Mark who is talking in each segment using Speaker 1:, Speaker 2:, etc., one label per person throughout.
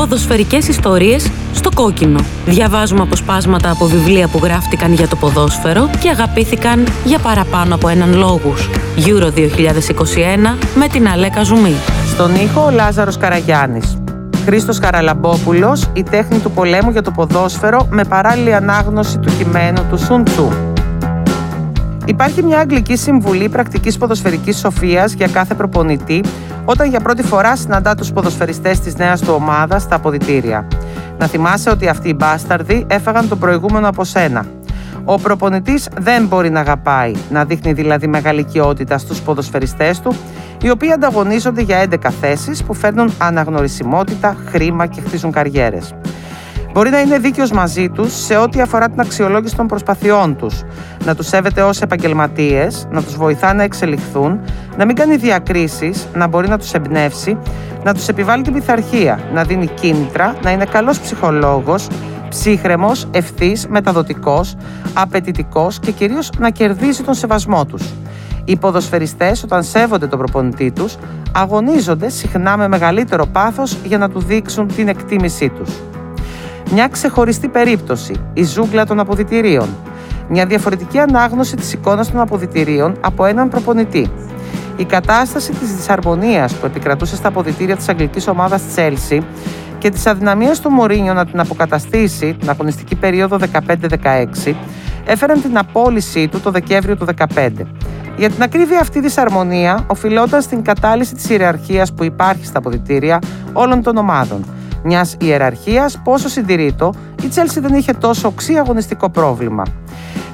Speaker 1: Ποδοσφαιρικές ιστορίες στο κόκκινο. Διαβάζουμε αποσπάσματα από βιβλία που γράφτηκαν για το ποδόσφαιρο και αγαπήθηκαν για παραπάνω από έναν λόγους. Euro 2021 με την Αλέκα Ζουμή.
Speaker 2: Στον ήχο ο Λάζαρος Καραγιάννης. Χρήστος Χαραλαμπόπουλος, η τέχνη του πολέμου για το ποδόσφαιρο με παράλληλη ανάγνωση του κειμένου του Σουν Τσου. Υπάρχει μια αγγλική συμβουλή πρακτικής ποδοσφαιρικής σοφίας για κάθε προπονητή όταν για πρώτη φορά συναντά τους ποδοσφαιριστές της νέας του ομάδας στα αποδητήρια. Να θυμάσαι ότι αυτοί οι μπάσταρδοι έφαγαν το προηγούμενο από σένα. Ο προπονητής δεν μπορεί να αγαπάει, να δείχνει δηλαδή μεγαλικιότητα στους ποδοσφαιριστές του, οι οποίοι ανταγωνίζονται για 11 θέσεις που φέρνουν αναγνωρισιμότητα, χρήμα και χτίζουν καριέρες. Μπορεί να είναι δίκαιος μαζί τους σε ό,τι αφορά την αξιολόγηση των προσπαθειών τους, να τους σέβεται ως επαγγελματίες, να τους βοηθά να εξελιχθούν, να μην κάνει διακρίσεις, να μπορεί να τους εμπνεύσει, να τους επιβάλλει την πειθαρχία, να δίνει κίνητρα, να είναι καλός ψυχολόγος, ψύχρεμος, ευθύς, μεταδοτικός, απαιτητικός και κυρίως να κερδίζει τον σεβασμό τους. Οι ποδοσφαιριστές όταν σέβονται τον προπονητή τους αγωνίζονται συχνά με μεγαλύτερο πάθος για να του δείξουν την εκτίμησή τους. Μια ξεχωριστή περίπτωση, η ζούγκλα των αποδητηρίων. Μια διαφορετική ανάγνωση της εικόνας των αποδητηρίων από έναν προπονητή. Η κατάσταση της δυσαρμονίας που επικρατούσε στα αποδητήρια της αγγλικής ομάδας Chelsea και της αδυναμίας του Μωρίνιο να την αποκαταστήσει την αγωνιστική περίοδο 15-16 έφεραν την απόλυσή του το Δεκέμβριο του 2015. Για την ακρίβεια αυτή δυσαρμονία οφειλόταν στην κατάλυση της ιεραρχίας που υπάρχει στα αποδητήρια όλων των ομάδων – μιας ιεραρχίας, πόσο συντηρήτο, η Τσέλσι δεν είχε τόσο οξύ αγωνιστικό πρόβλημα.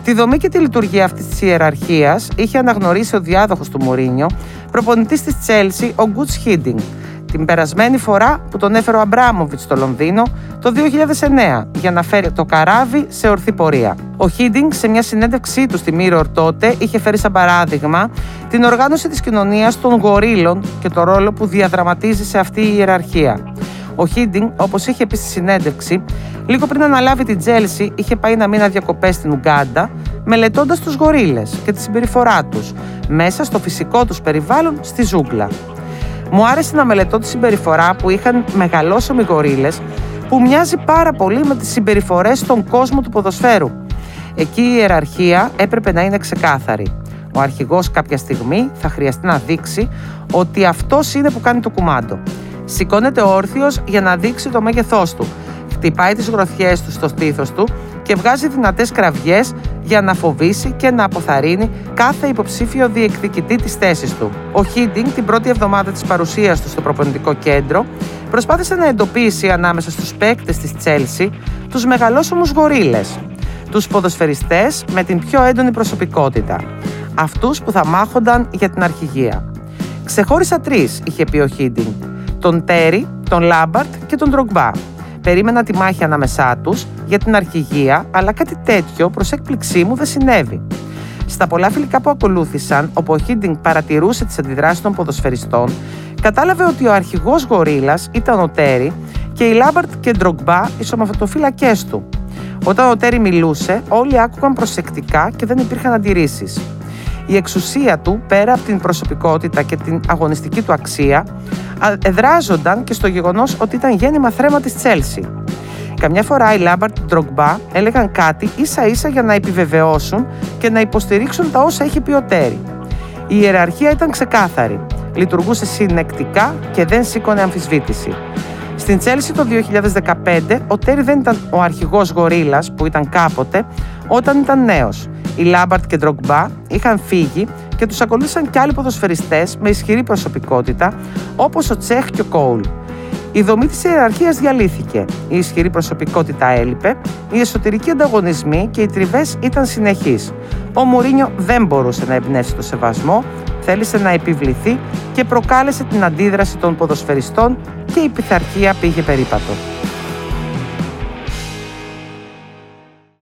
Speaker 2: Τη δομή και τη λειτουργία αυτής της ιεραρχίας είχε αναγνωρίσει ο διάδοχος του Μωρίνιο, προπονητής της Τσέλσι, ο Γκουτς Χίντινγκ, την περασμένη φορά που τον έφερε ο Αμπράμοβιτς στο Λονδίνο το 2009 για να φέρει το καράβι σε ορθή πορεία. Ο Χίντινγκ σε μια συνέντευξή του στη Mirror τότε είχε φέρει σαν παράδειγμα την οργάνωση της κοινωνίας των γορίλων και το ρόλο που διαδραματίζει σε αυτή η ιεραρχία. Ο Χίντινκ, όπως είχε πει στη συνέντευξη, λίγο πριν αναλάβει την Τσέλσι, είχε πάει ένα μήνα διακοπές στην Ουγκάντα, μελετώντας τους γορίλες και τη συμπεριφορά τους μέσα στο φυσικό τους περιβάλλον στη ζούγκλα. Μου άρεσε να μελετώ τη συμπεριφορά που είχαν μεγαλόσωμοι γορίλες, που μοιάζει πάρα πολύ με τις συμπεριφορές στον κόσμο του ποδοσφαίρου. Εκεί η ιεραρχία έπρεπε να είναι ξεκάθαρη. Ο αρχηγός κάποια στιγμή θα χρειαστεί να δείξει ότι αυτός είναι που κάνει το κουμάντο. Σηκώνεται όρθιος για να δείξει το μέγεθός του. Χτυπάει τις γροθιές του στο στήθος του και βγάζει δυνατές κραυγές για να φοβήσει και να αποθαρρύνει κάθε υποψήφιο διεκδικητή της θέσης του. Ο Χίντινγκ, την πρώτη εβδομάδα της παρουσίας του στο προπονητικό κέντρο, προσπάθησε να εντοπίσει ανάμεσα στους παίκτες της Τσέλσι τους μεγαλόσωμους γορίλες. Τους ποδοσφαιριστές με την πιο έντονη προσωπικότητα. Αυτούς που θα μάχονταν για την αρχηγία. Ξεχώρισα τρεις, είχε πει ο Χίντινκ τον Τέρι, τον Λάμπαρντ και τον Ντρογκμπά. Περίμενα τη μάχη ανάμεσά τους για την αρχηγία, αλλά κάτι τέτοιο προς έκπληξή μου δεν συνέβη. Στα πολλά φιλικά που ακολούθησαν, όπου ο Χίντινκ παρατηρούσε τις αντιδράσεις των ποδοσφαιριστών, κατάλαβε ότι ο αρχηγός γορίλας ήταν ο Τέρι και οι Λάμπαρντ και Ντρογκμπά οι σωματοφύλακές του. Όταν ο Τέρι μιλούσε, όλοι άκουγαν προσεκτικά και δεν υπήρχαν αντιρρήσεις. Η εξουσία του, πέρα από την προσωπικότητα και την αγωνιστική του αξία, εδράζονταν και στο γεγονός ότι ήταν γέννημα θρέμα της Τσέλσι. Καμιά φορά οι Λάμπαρτ Ντρογκμπά έλεγαν κάτι ίσα ίσα για να επιβεβαιώσουν και να υποστηρίξουν τα όσα είχε πει ο Τέρι. Η ιεραρχία ήταν ξεκάθαρη. Λειτουργούσε συνεκτικά και δεν σήκωνε αμφισβήτηση. Στην Τσέλσι το 2015 ο Τέρι δεν ήταν ο αρχηγός γορίλας που ήταν κάποτε όταν ήταν νέος. Οι Λάμπαρτ και Ντρογκμπά είχαν φύγει και τους ακολούθησαν και άλλοι ποδοσφαιριστές με ισχυρή προσωπικότητα όπως ο Τσέχ και ο Κόουλ. Η δομή της ιεραρχίας διαλύθηκε. Η ισχυρή προσωπικότητα έλειπε, οι εσωτερικοί ανταγωνισμοί και οι τριβές ήταν συνεχείς. Ο Μουρίνιο δεν μπορούσε να εμπνεύσει το σεβασμό, θέλησε να επιβληθεί και προκάλεσε την αντίδραση των ποδοσφαιριστών και η πειθαρχία πήγε περίπατο.